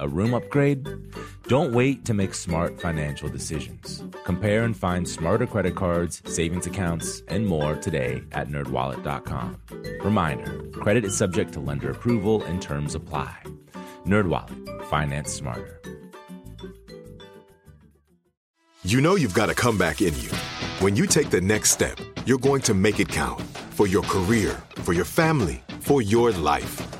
A room upgrade? Don't wait to make smart financial decisions. Compare and find smarter credit cards, savings accounts, and more today at nerdwallet.com. Reminder, credit is subject to lender approval and terms apply. NerdWallet, finance smarter. You know you've got a comeback in you. When you take the next step, you're going to make it count for your career, for your family, for your life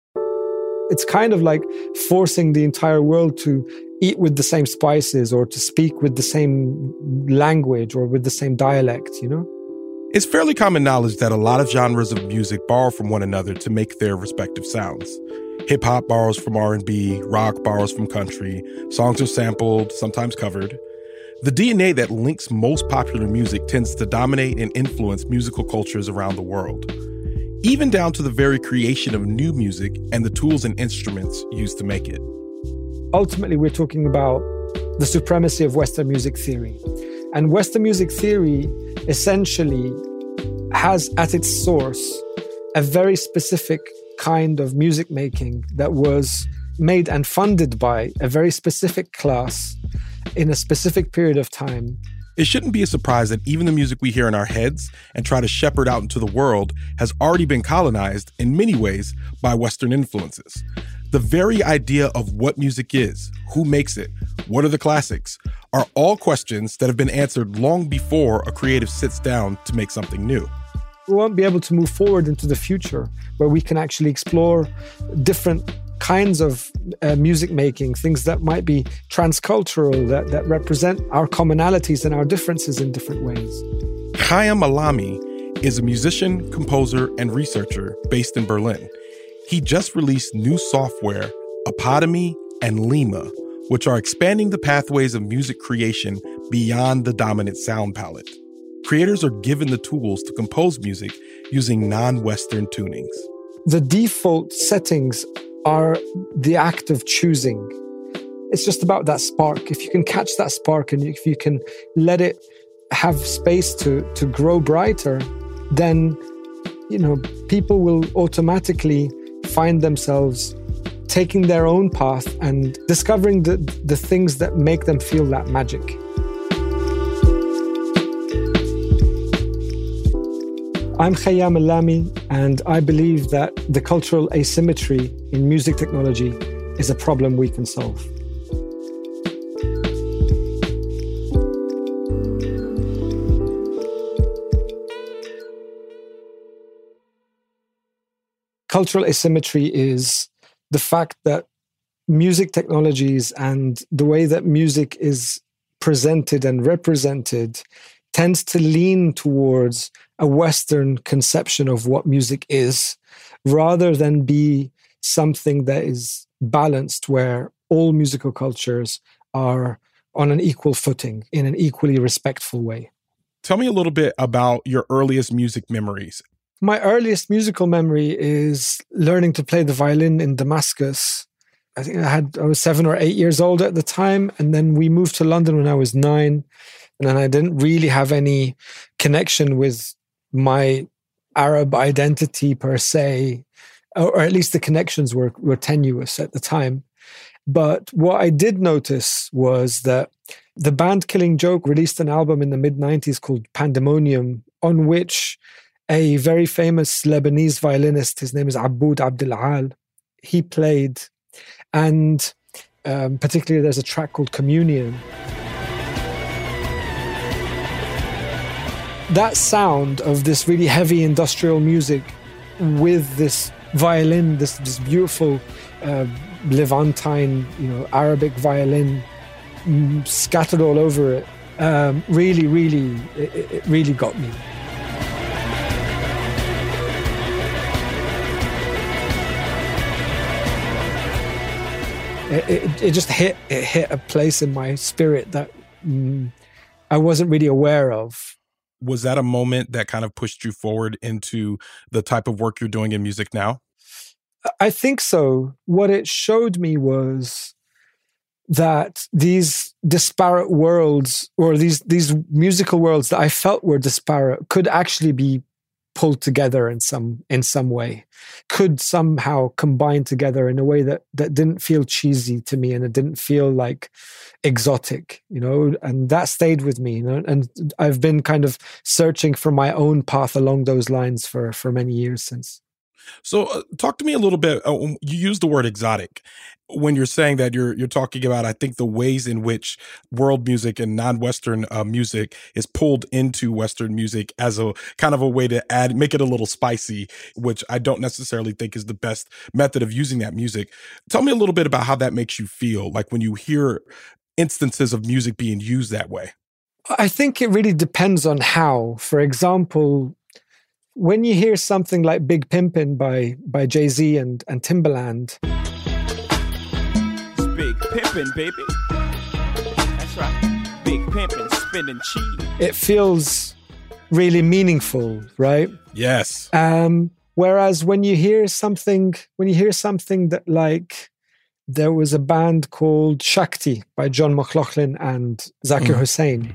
It's kind of like forcing the entire world to eat with the same spices or to speak with the same language or with the same dialect, you know? It's fairly common knowledge that a lot of genres of music borrow from one another to make their respective sounds. Hip hop borrows from R&B, rock borrows from country, songs are sampled, sometimes covered. The DNA that links most popular music tends to dominate and influence musical cultures around the world even down to the very creation of new music and the tools and instruments used to make it. Ultimately, we're talking about the supremacy of Western music theory. And Western music theory essentially has at its source a very specific kind of music making that was made and funded by a very specific class in a specific period of time it shouldn't be a surprise that even the music we hear in our heads and try to shepherd out into the world has already been colonized in many ways by Western influences. The very idea of what music is, who makes it, what are the classics, are all questions that have been answered long before a creative sits down to make something new. We won't be able to move forward into the future where we can actually explore different kinds of uh, music making, things that might be transcultural, that, that represent our commonalities and our differences in different ways. Khyam Allami is a musician, composer, and researcher based in Berlin. He just released new software, Apotome and Lima, which are expanding the pathways of music creation beyond the dominant sound palette. Creators are given the tools to compose music using non Western tunings. The default settings are the act of choosing. It's just about that spark. If you can catch that spark and if you can let it have space to, to grow brighter, then you know people will automatically find themselves taking their own path and discovering the, the things that make them feel that magic. I'm Khyam Allami, and I believe that the cultural asymmetry in music technology is a problem we can solve. Cultural asymmetry is the fact that music technologies and the way that music is presented and represented tends to lean towards a Western conception of what music is rather than be something that is balanced where all musical cultures are on an equal footing in an equally respectful way. Tell me a little bit about your earliest music memories. My earliest musical memory is learning to play the violin in Damascus. I think I had I was 7 or 8 years old at the time and then we moved to London when I was 9 and then I didn't really have any connection with my Arab identity per se, or at least the connections were, were tenuous at the time. But what I did notice was that the band Killing Joke released an album in the mid 90s called Pandemonium, on which a very famous Lebanese violinist, his name is Aboud Abdel Al, he played. And um, particularly, there's a track called Communion. That sound of this really heavy industrial music with this violin, this, this beautiful uh, Levantine, you know, Arabic violin mm, scattered all over it, um, really, really, it, it really got me. It, it, it, just hit it hit a place in my spirit that mm, I wasn't really aware of. Was that a moment that kind of pushed you forward into the type of work you're doing in music now? I think so. What it showed me was that these disparate worlds or these these musical worlds that I felt were disparate could actually be pulled together in some in some way could somehow combine together in a way that that didn't feel cheesy to me and it didn't feel like exotic you know and that stayed with me you know and i've been kind of searching for my own path along those lines for for many years since so, uh, talk to me a little bit. Uh, you use the word exotic when you're saying that. You're you're talking about, I think, the ways in which world music and non-Western uh, music is pulled into Western music as a kind of a way to add, make it a little spicy, which I don't necessarily think is the best method of using that music. Tell me a little bit about how that makes you feel, like when you hear instances of music being used that way. I think it really depends on how. For example, when you hear something like Big Pimpin' by by Jay Z and and Timbaland, it's Big Pimpin', baby. That's right, Big Pimpin', spinning cheese. It feels really meaningful, right? Yes. Um, whereas when you hear something, when you hear something that like there was a band called Shakti by John McLaughlin and Zakir mm. Hussain.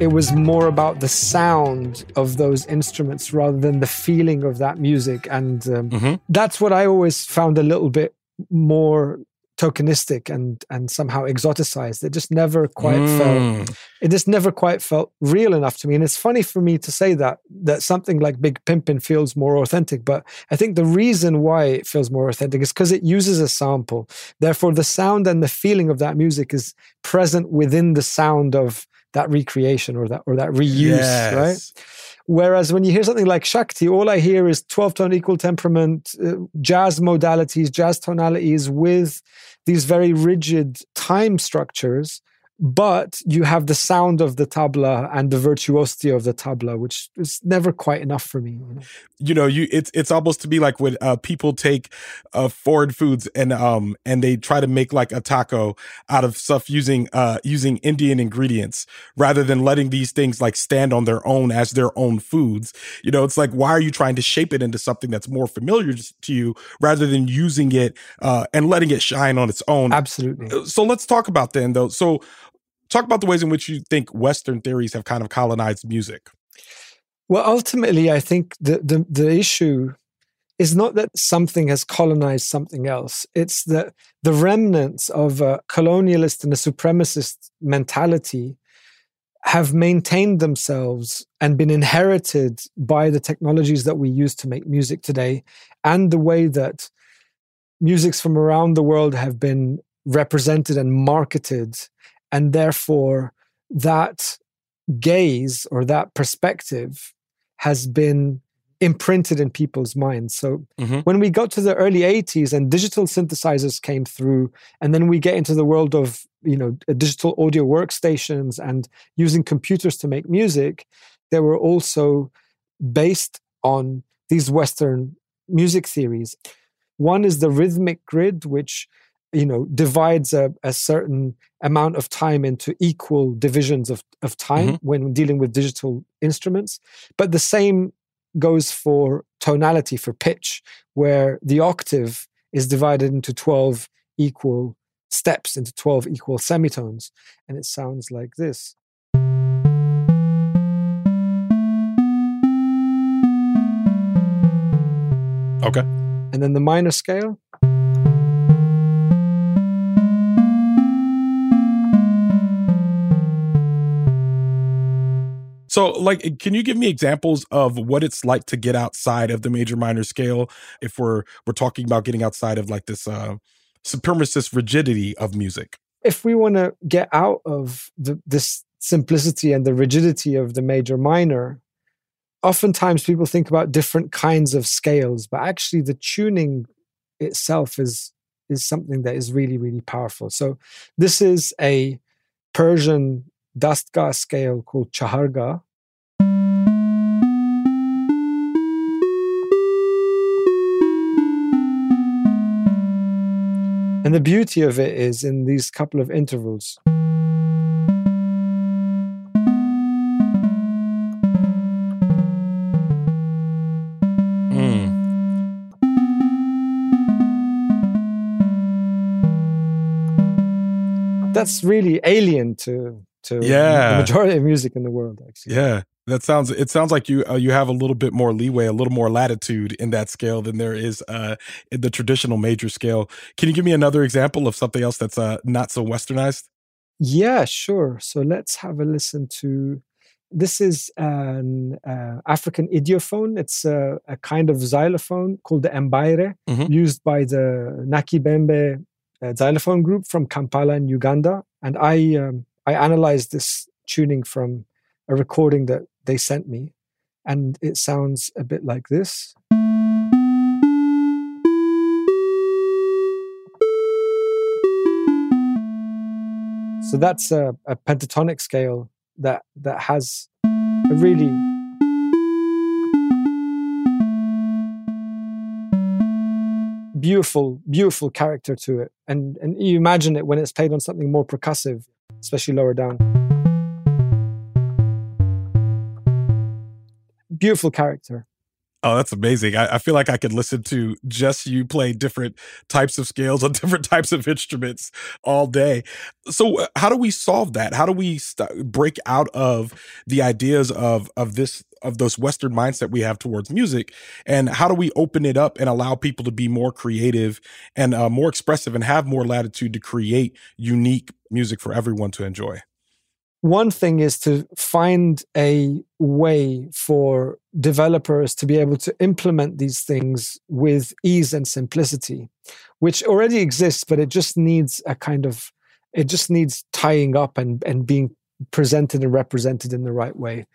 It was more about the sound of those instruments rather than the feeling of that music. And um, mm-hmm. that's what I always found a little bit more tokenistic and and somehow exoticized. It just never quite mm. felt it just never quite felt real enough to me. And it's funny for me to say that that something like Big Pimpin' feels more authentic. But I think the reason why it feels more authentic is because it uses a sample. Therefore, the sound and the feeling of that music is present within the sound of that recreation or that or that reuse, yes. right? Whereas when you hear something like Shakti, all I hear is 12 tone equal temperament, uh, jazz modalities, jazz tonalities with these very rigid time structures but you have the sound of the tabla and the virtuosity of the tabla, which is never quite enough for me. You know, you, know, you it's it's almost to be like when uh, people take uh, foreign foods and um and they try to make like a taco out of stuff using uh using Indian ingredients rather than letting these things like stand on their own as their own foods. You know, it's like why are you trying to shape it into something that's more familiar to you rather than using it uh and letting it shine on its own? Absolutely. So let's talk about then though. So talk about the ways in which you think Western theories have kind of colonized music. Well, ultimately, I think the, the, the issue is not that something has colonized something else. It's that the remnants of a colonialist and a supremacist mentality have maintained themselves and been inherited by the technologies that we use to make music today and the way that musics from around the world have been represented and marketed and therefore, that gaze or that perspective has been imprinted in people's minds. So mm-hmm. when we got to the early 80s and digital synthesizers came through, and then we get into the world of you know digital audio workstations and using computers to make music, they were also based on these Western music theories. One is the rhythmic grid, which you know divides a, a, certain amount of time into equal divisions of, of time mm-hmm. when dealing with digital instruments but the same goes for tonality for pitch where the octave is divided into 12 equal steps into 12 equal semitones. And it sounds like this. Okay. And then the minor scale. So, like, can you give me examples of what it's like to get outside of the major minor scale? If we're we're talking about getting outside of like this uh, supremacist rigidity of music. If we want to get out of the, this simplicity and the rigidity of the major minor, oftentimes people think about different kinds of scales, but actually the tuning itself is is something that is really really powerful. So this is a Persian dastgah scale called chaharga. And the beauty of it is in these couple of intervals. Hmm. That's really alien to to Yeah. the majority of music in the world. Actually, Yeah, that sounds. It sounds like you uh, you have a little bit more leeway, a little more latitude in that scale than there is uh, in the traditional major scale. Can you give me another example of something else that's uh, not so westernized? Yeah, sure. So let's have a listen to. This is an uh, African idiophone. It's a, a kind of xylophone called the embaire, Mhm. used by the Nakibembe uh, xylophone group from Kampala in Uganda. And I um, I analyzed this tuning from a recording that they sent me, and it sounds a bit like this. So that's a, a pentatonic scale that that has a really beautiful, beautiful character to it. And and you imagine it when it's played on something more percussive, especially lower down. Beautiful character. Oh, that's amazing. I, I feel like I could listen to just you play different types of scales on different types of instruments all day. So, uh, how do we solve that? How do we st- break out of the ideas of of this of those Western mindset we have towards music, and how do we open it up and allow people to be more creative and uh, more expressive and have more latitude to create unique music for everyone to enjoy? One thing is to find a way for developers to be able to implement these things with ease and simplicity, which already exists, but it just needs a kind of, it just needs tying up and, and being presented and represented in the right way.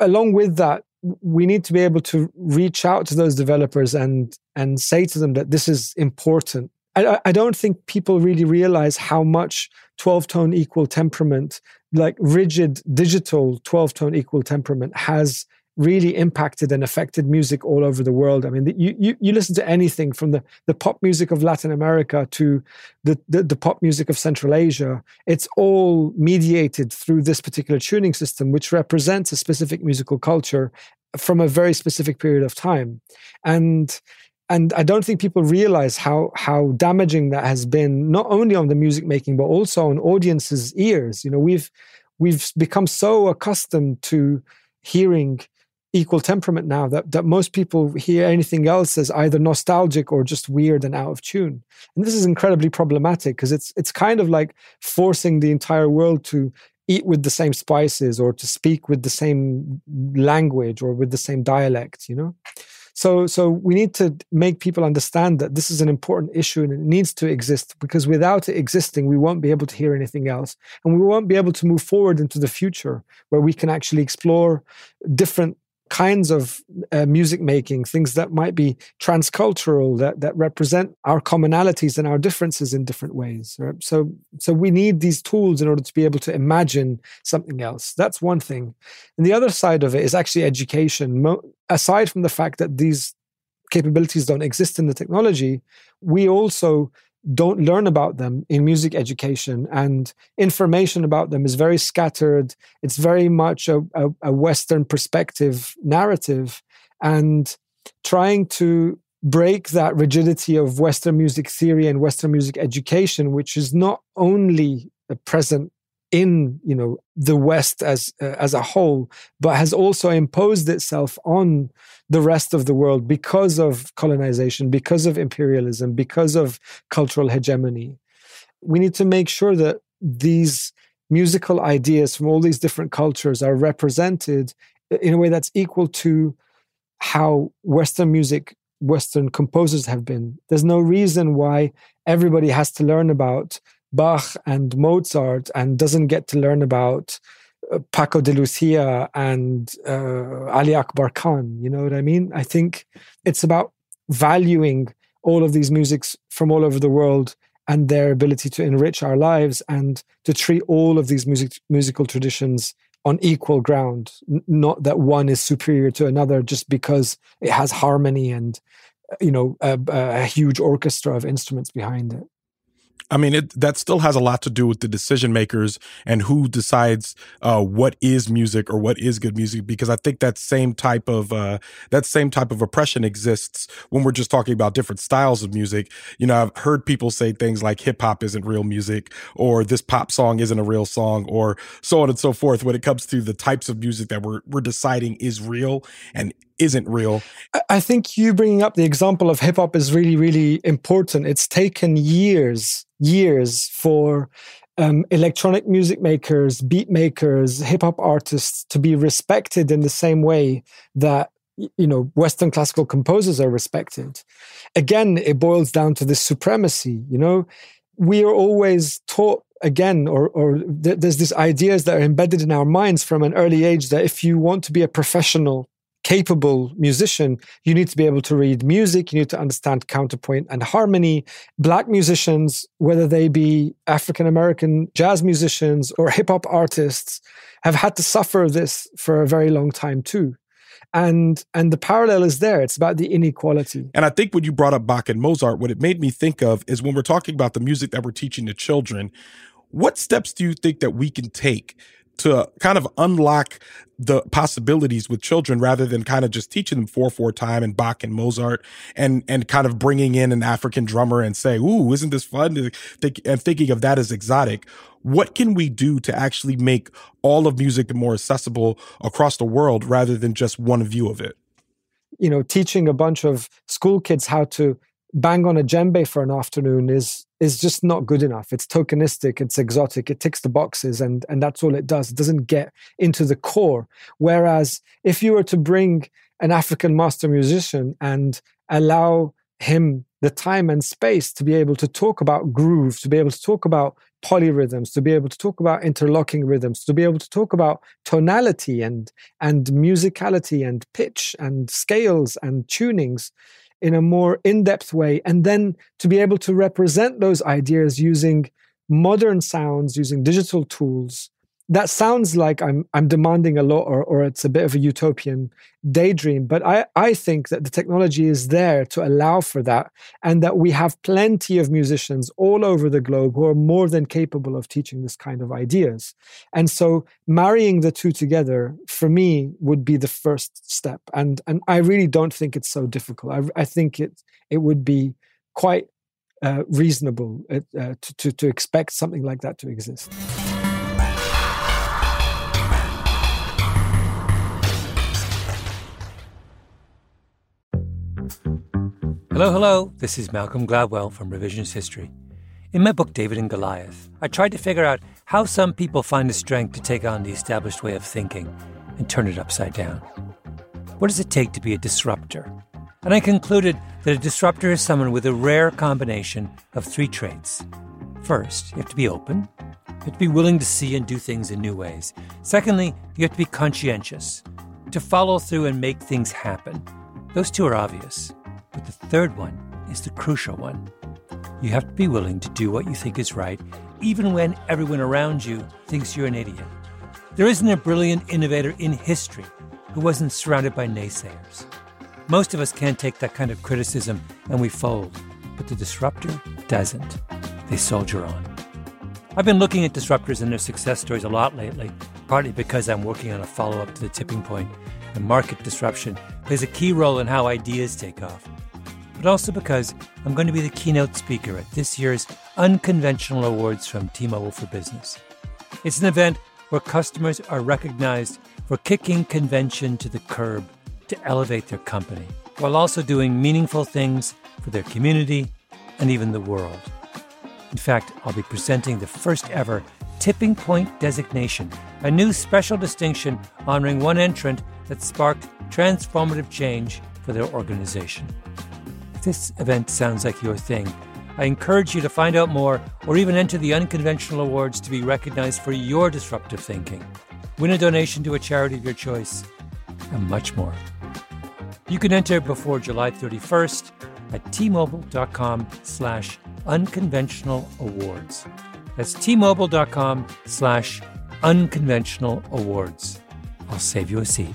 Along with that, we need to be able to reach out to those developers and and say to them that this is important. I, I don't think people really realize how much 12 tone equal temperament like rigid digital 12 tone equal temperament has really impacted and affected music all over the world. I mean, you, you, you listen to anything from the, the pop music of Latin America to the, the, the pop music of Central Asia, it's all mediated through this particular tuning system, which represents a specific musical culture from a very specific period of time. And and I don't think people realize how how damaging that has been, not only on the music making, but also on audiences' ears. You know, we've we've become so accustomed to hearing equal temperament now that, that most people hear anything else as either nostalgic or just weird and out of tune. And this is incredibly problematic because it's it's kind of like forcing the entire world to eat with the same spices or to speak with the same language or with the same dialect, you know? So, so we need to make people understand that this is an important issue and it needs to exist because without it existing, we won't be able to hear anything else, and we won't be able to move forward into the future where we can actually explore different kinds of uh, music making, things that might be transcultural, that that represent our commonalities and our differences in different ways. Right? So, so we need these tools in order to be able to imagine something else. That's one thing, and the other side of it is actually education. Mo- aside from the fact that these capabilities don't exist in the technology, we also don't learn about them in music education and information about them is very scattered. It's very much a, a, a, western perspective narrative and trying to break that rigidity of Western music theory and Western music education, which is not only a present in you know the West as uh, as a whole, but has also imposed itself on the rest of the world because of colonization, because of imperialism, because of cultural hegemony. We need to make sure that these musical ideas from all these different cultures are represented in a way that's equal to how Western music, Western composers have been. There's no reason why everybody has to learn about Bach and Mozart and doesn't get to learn about uh, Paco de Lucia and uh, Ali Akbar Khan. You know what I mean? I think it's about valuing all of these musics from all over the world and their ability to enrich our lives and to treat all of these music musical traditions on equal ground not that one is superior to another just because it has harmony and you know a, a huge orchestra of instruments behind it I mean, it, that still has a lot to do with the decision makers and who decides uh, what is music or what is good music. Because I think that same type of uh, that same type of oppression exists when we're just talking about different styles of music. You know, I've heard people say things like hip hop isn't real music, or this pop song isn't a real song, or so on and so forth. When it comes to the types of music that we're we're deciding is real and isn't real. I think you bringing up the example of hip hop is really, really important. It's taken years, years for um, electronic music makers, beat makers, hip hop artists to be respected in the same way that you know Western classical composers are respected. Again, it boils down to this supremacy. You know, we are always taught again or or th- there's these ideas that are embedded in our minds from an early age that if you want to be a professional capable musician, you need to be able to read music, you need to understand counterpoint and harmony. Black musicians, whether they be African American jazz musicians or hip hop artists, have had to suffer this for a very long time too. And and the parallel is there. It's about the inequality. And I think when you brought up Bach and Mozart, what it made me think of is when we're talking about the music that we're teaching the children, what steps do you think that we can take to kind of unlock the possibilities with children rather than kind of just teaching them 4/4 time and Bach and Mozart and and kind of bringing in an African drummer and say, "Ooh, isn't this fun?" and thinking of that as exotic. What can we do to actually make all of music more accessible across the world rather than just one view of it? You know, teaching a bunch of school kids how to bang on a djembe for an afternoon is is just not good enough. It's tokenistic, it's exotic, it ticks the boxes, and and that's all it does. It doesn't get into the core. Whereas if you were to bring an African master musician and allow him the time and space to be able to talk about groove, to be able to talk about polyrhythms, to be able to talk about interlocking rhythms, to be able to talk about tonality and and musicality and pitch and scales and tunings, in a more in depth way, and then to be able to represent those ideas using modern sounds, using digital tools. That sounds like I'm I'm demanding a lot or, or it's a bit of a utopian daydream. But I, I think that the technology is there to allow for that, and that we have plenty of musicians all over the globe who are more than capable of teaching this kind of ideas. And so marrying the two together for me would be the first step. And and I really don't think it's so difficult. I, I think it it would be quite uh, reasonable uh, uh to, to, to expect something like that to exist. Hello, hello. This is Malcolm Gladwell from Revisionist History. In my book, David and Goliath, I tried to figure out how some people find the strength to take on the established way of thinking and turn it upside down. What does it take to be a disruptor? And I concluded that a disruptor is someone with a rare combination of three traits. First, you have to be open. You have to be willing to see and do things in new ways. Secondly, you have to be conscientious, to follow through and make things happen. Those two are obvious. But the third one is the crucial one. You have to be willing to do what you think is right, even when everyone around you thinks you're an idiot. There isn't a brilliant innovator in history who wasn't surrounded by naysayers. Most of us can't take that kind of criticism and we fold, but the disruptor doesn't. They soldier on. I've been looking at disruptors and their success stories a lot lately, partly because I'm working on a follow up to the tipping point, and market disruption plays a key role in how ideas take off. But also because I'm going to be the keynote speaker at this year's Unconventional Awards from T Mobile for Business. It's an event where customers are recognized for kicking convention to the curb to elevate their company, while also doing meaningful things for their community and even the world. In fact, I'll be presenting the first ever Tipping Point designation, a new special distinction honoring one entrant that sparked transformative change for their organization. This event sounds like your thing, I encourage you to find out more or even enter the unconventional awards to be recognized for your disruptive thinking. Win a donation to a charity of your choice, and much more. You can enter before July 31st at tmobile.com slash unconventional awards. That's tmobile.com slash unconventional awards. I'll save you a seat.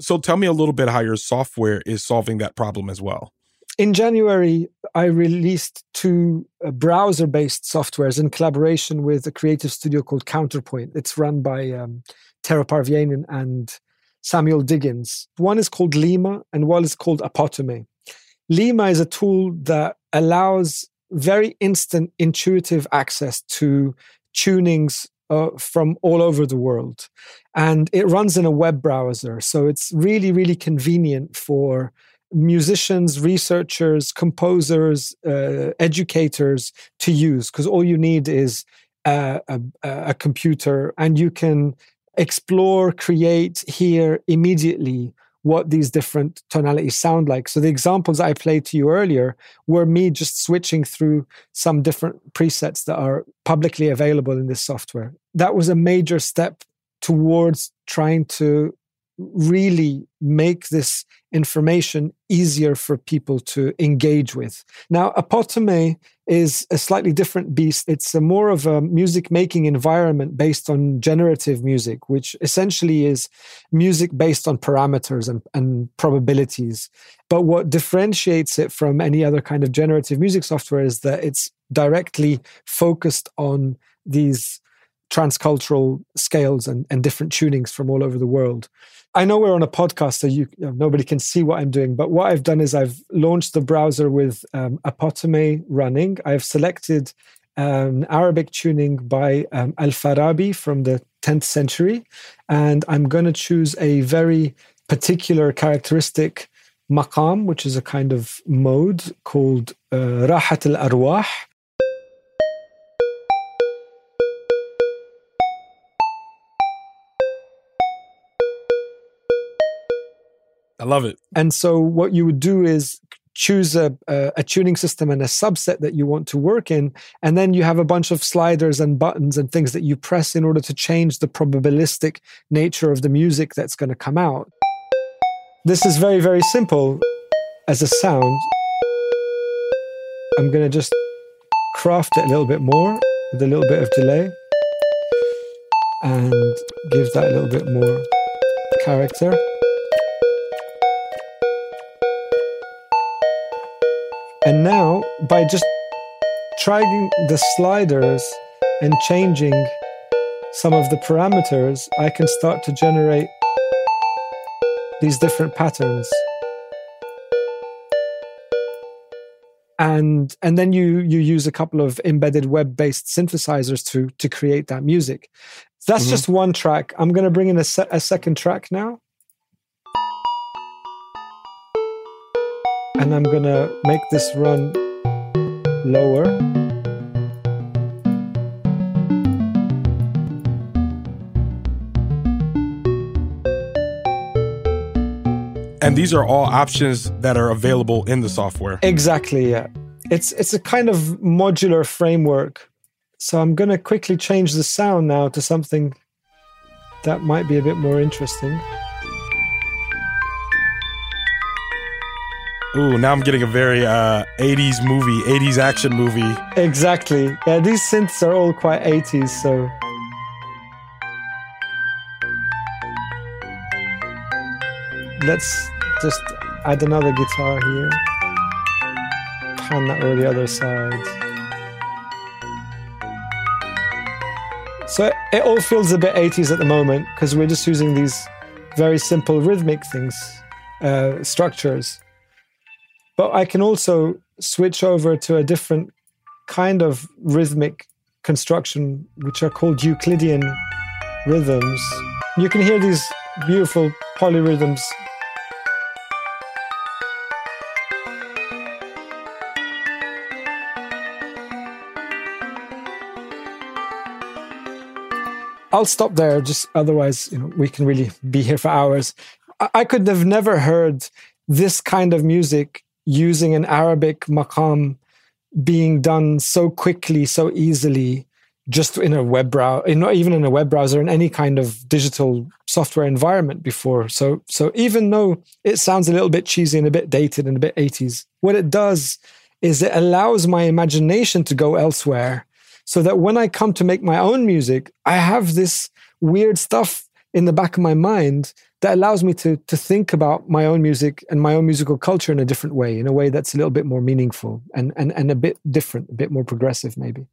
So tell me a little bit how your software is solving that problem as well. In January, I released two uh, browser based softwares in collaboration with a creative studio called Counterpoint. It's run by um, Tero Parviainen and Samuel Diggins. One is called Lima and one is called Apotome. Lima is a tool that allows very instant, intuitive access to tunings uh, from all over the world. And it runs in a web browser. So it's really, really convenient for musicians, researchers, composers, uh, educators to use because all you need is a, a, a, computer and you can explore, create, hear immediately what these different tonalities sound like. So the examples I played to you earlier were me just switching through some different presets that are publicly available in this software. That was a major step towards trying to really make this information easier for people to engage with. Now, Apotome is a slightly different beast. It's a more of a music making environment based on generative music, which essentially is music based on parameters and, and probabilities. But what differentiates it from any other kind of generative music software is that it's directly focused on these transcultural scales and, and different tunings from all over the world. I know we're on a podcast, so you, you know, nobody can see what I'm doing. But what I've done is I've launched the browser with um, Apotome running. I've selected um, Arabic tuning by um, Al Farabi from the 10th century, and I'm going to choose a very particular characteristic maqam, which is a kind of mode called uh, Rahat al Arwah. Love it. And so what you would do is choose a, a, tuning system and a subset that you want to work in. And then you have a bunch of sliders and buttons and things that you press in order to change the probabilistic nature of the music that's going to come out. This is very, very simple as a sound. I'm going to just craft it a little bit more with a little bit of delay and give that a little bit more character. By just trying the sliders and changing some of the parameters, I can start to generate these different patterns. And and then you you use a couple of embedded web-based synthesizers to to create that music. That's mm-hmm. just one track. I'm going to bring in a, se- a second track now. And I'm going to make this run lower. And these are all options that are available in the software. Exactly, yeah. It's it's a kind of modular framework. So I'm going to quickly change the sound now to something that might be a bit more interesting. Ooh, now I'm getting a very uh, 80s movie, 80s action movie. Exactly. Yeah, these synths are all quite 80s, so. Let's just add another guitar here. Pan that over the other side. So it all feels a bit 80s at the moment because we're just using these very simple rhythmic things, uh, structures. But I can also switch over to a different kind of rhythmic construction, which are called Euclidean rhythms. You can hear these beautiful polyrhythms I'll stop there. Just otherwise, you know, we can really be here for hours. I, could have never heard this kind of music using an Arabic maqam being done so quickly, so easily, just in a web browser, not even in a web browser, in any kind of digital software environment before. So, so even though it sounds a little bit cheesy and a bit dated and a bit 80s, what it does is it allows my imagination to go elsewhere so that when I come to make my own music, I have this weird stuff in the back of my mind that allows me to to think about my own music and my own musical culture in a different way, in a way that's a little bit more meaningful and and and a bit different, a bit more progressive, maybe.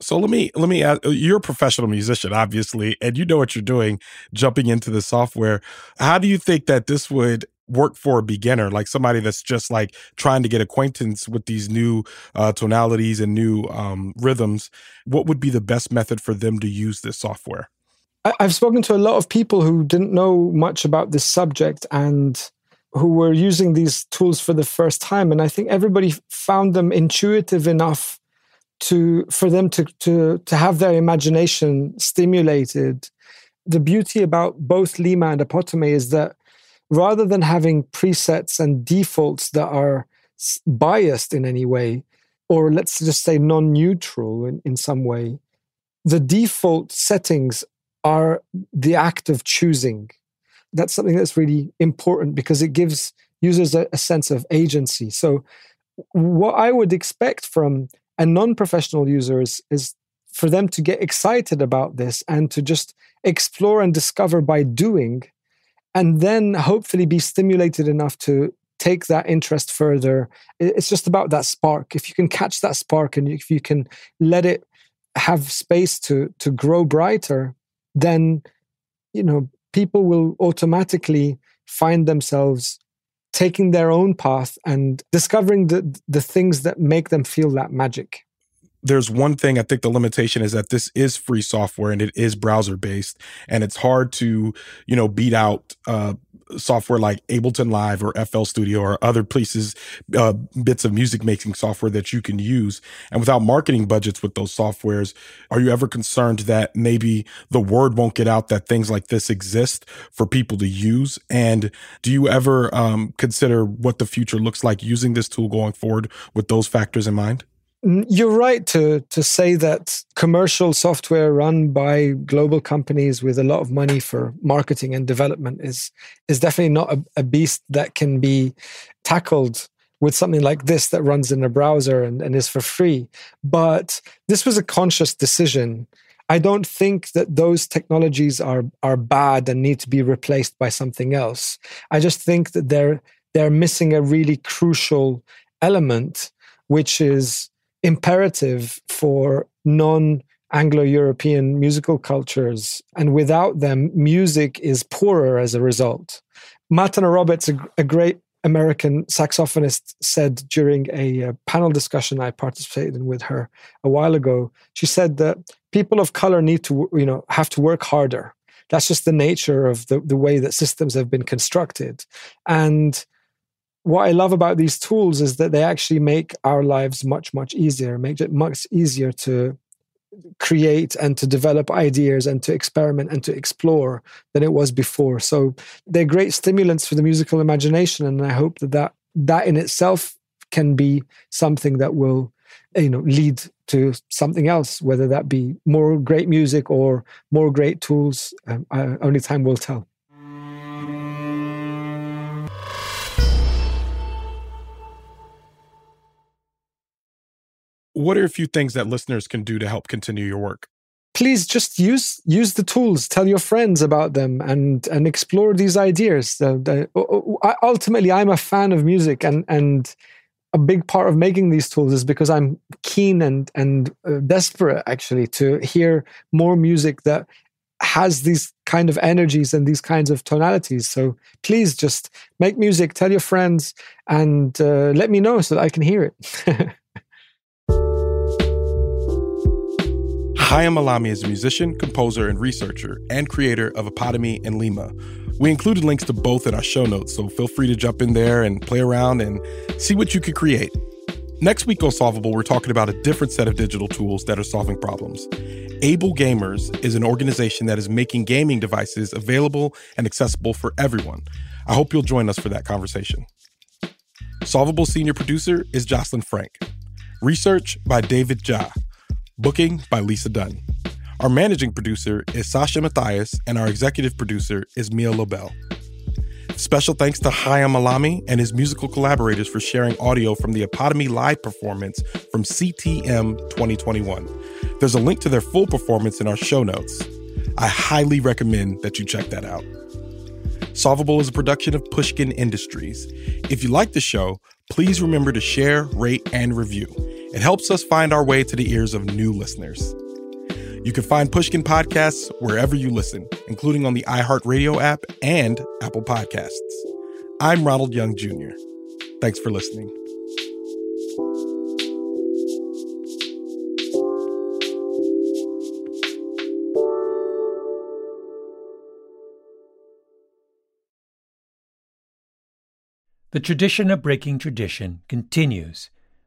So let me let me ask. You're a professional musician, obviously, and you know what you're doing, jumping into the software. How do you think that this would work for a beginner, like somebody that's just like trying to get acquaintance with these new uh, tonalities and new um, rhythms? What would be the best method for them to use this software? I've spoken to a lot of people who didn't know much about this subject and who were using these tools for the first time. And I think everybody found them intuitive enough to for them to to to have their imagination stimulated. The beauty about both Lima and Apotome is that rather than having presets and defaults that are biased in any way, or let's just say non-neutral in, in some way, the default settings are the act of choosing. That's something that's really important because it gives users a, a sense of agency. So, what I would expect from a non-professional user is, is for them to get excited about this and to just explore and discover by doing and then hopefully be stimulated enough to take that interest further it's just about that spark if you can catch that spark and if you can let it have space to to grow brighter then you know people will automatically find themselves taking their own path and discovering the the things that make them feel that magic there's one thing I think the limitation is that this is free software and it is browser based, and it's hard to you know beat out uh, software like Ableton Live or FL Studio or other places, uh, bits of music making software that you can use. And without marketing budgets with those softwares, are you ever concerned that maybe the word won't get out that things like this exist for people to use? And do you ever um, consider what the future looks like using this tool going forward with those factors in mind? You're right to to say that commercial software run by global companies with a lot of money for marketing and development is is definitely not a, a beast that can be tackled with something like this that runs in a browser and, and is for free. But this was a conscious decision. I don't think that those technologies are are bad and need to be replaced by something else. I just think that they're they're missing a really crucial element which is imperative for non Anglo European musical cultures. And without them, music is poorer as a result. Matana Roberts, a, a great American saxophonist, said during a, a, panel discussion I participated in with her a while ago, she said that people of color need to, you know, have to work harder. That's just the nature of the, the way that systems have been constructed. And what I love about these tools is that they actually make our lives much, much easier, make it much easier to create and to develop ideas and to experiment and to explore than it was before. So they're great stimulants for the musical imagination, and I hope that that, that in itself can be something that will, you know, lead to something else, whether that be more great music or more great tools. Um, only time will tell. What are a few things that listeners can do to help continue your work? Please just use use the tools. Tell your friends about them and and explore these ideas. Uh, the, ultimately, I'm a fan of music, and and a big part of making these tools is because I'm keen and and uh, desperate actually to hear more music that has these kind of energies and these kinds of tonalities. So please just make music, tell your friends, and uh, let me know so that I can hear it. Khyam Allami is a musician, composer, and researcher, and creator of Apotome and Leimma. We included links to both in our show notes, so feel free to jump in there and play around and see what you could create. Next week on Solvable, we're talking about a different set of digital tools that are solving problems. Able Gamers is an organization that is making gaming devices available and accessible for everyone. I hope you'll join us for that conversation. Solvable senior producer is Jocelyn Frank. Research by David Jha. Booking by Lisa Dunn. Our managing producer is Sasha Matthias, and our executive producer is Mia Lobel. Special thanks to Khyam Allami and his musical collaborators for sharing audio from the Apotome live performance from CTM 2021. There's a link to their full performance in our show notes. I highly recommend that you check that out. Solvable is a production of Pushkin Industries. If you like the show, please remember to share, rate, and review. It helps us find our way to the ears of new listeners. You can find Pushkin podcasts wherever you listen, including on the iHeartRadio app and Apple Podcasts. I'm Ronald Young Jr. Thanks for listening. The tradition of breaking tradition continues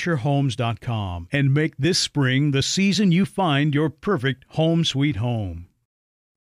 FisherHomes.com and make this spring the season you find your perfect home sweet home.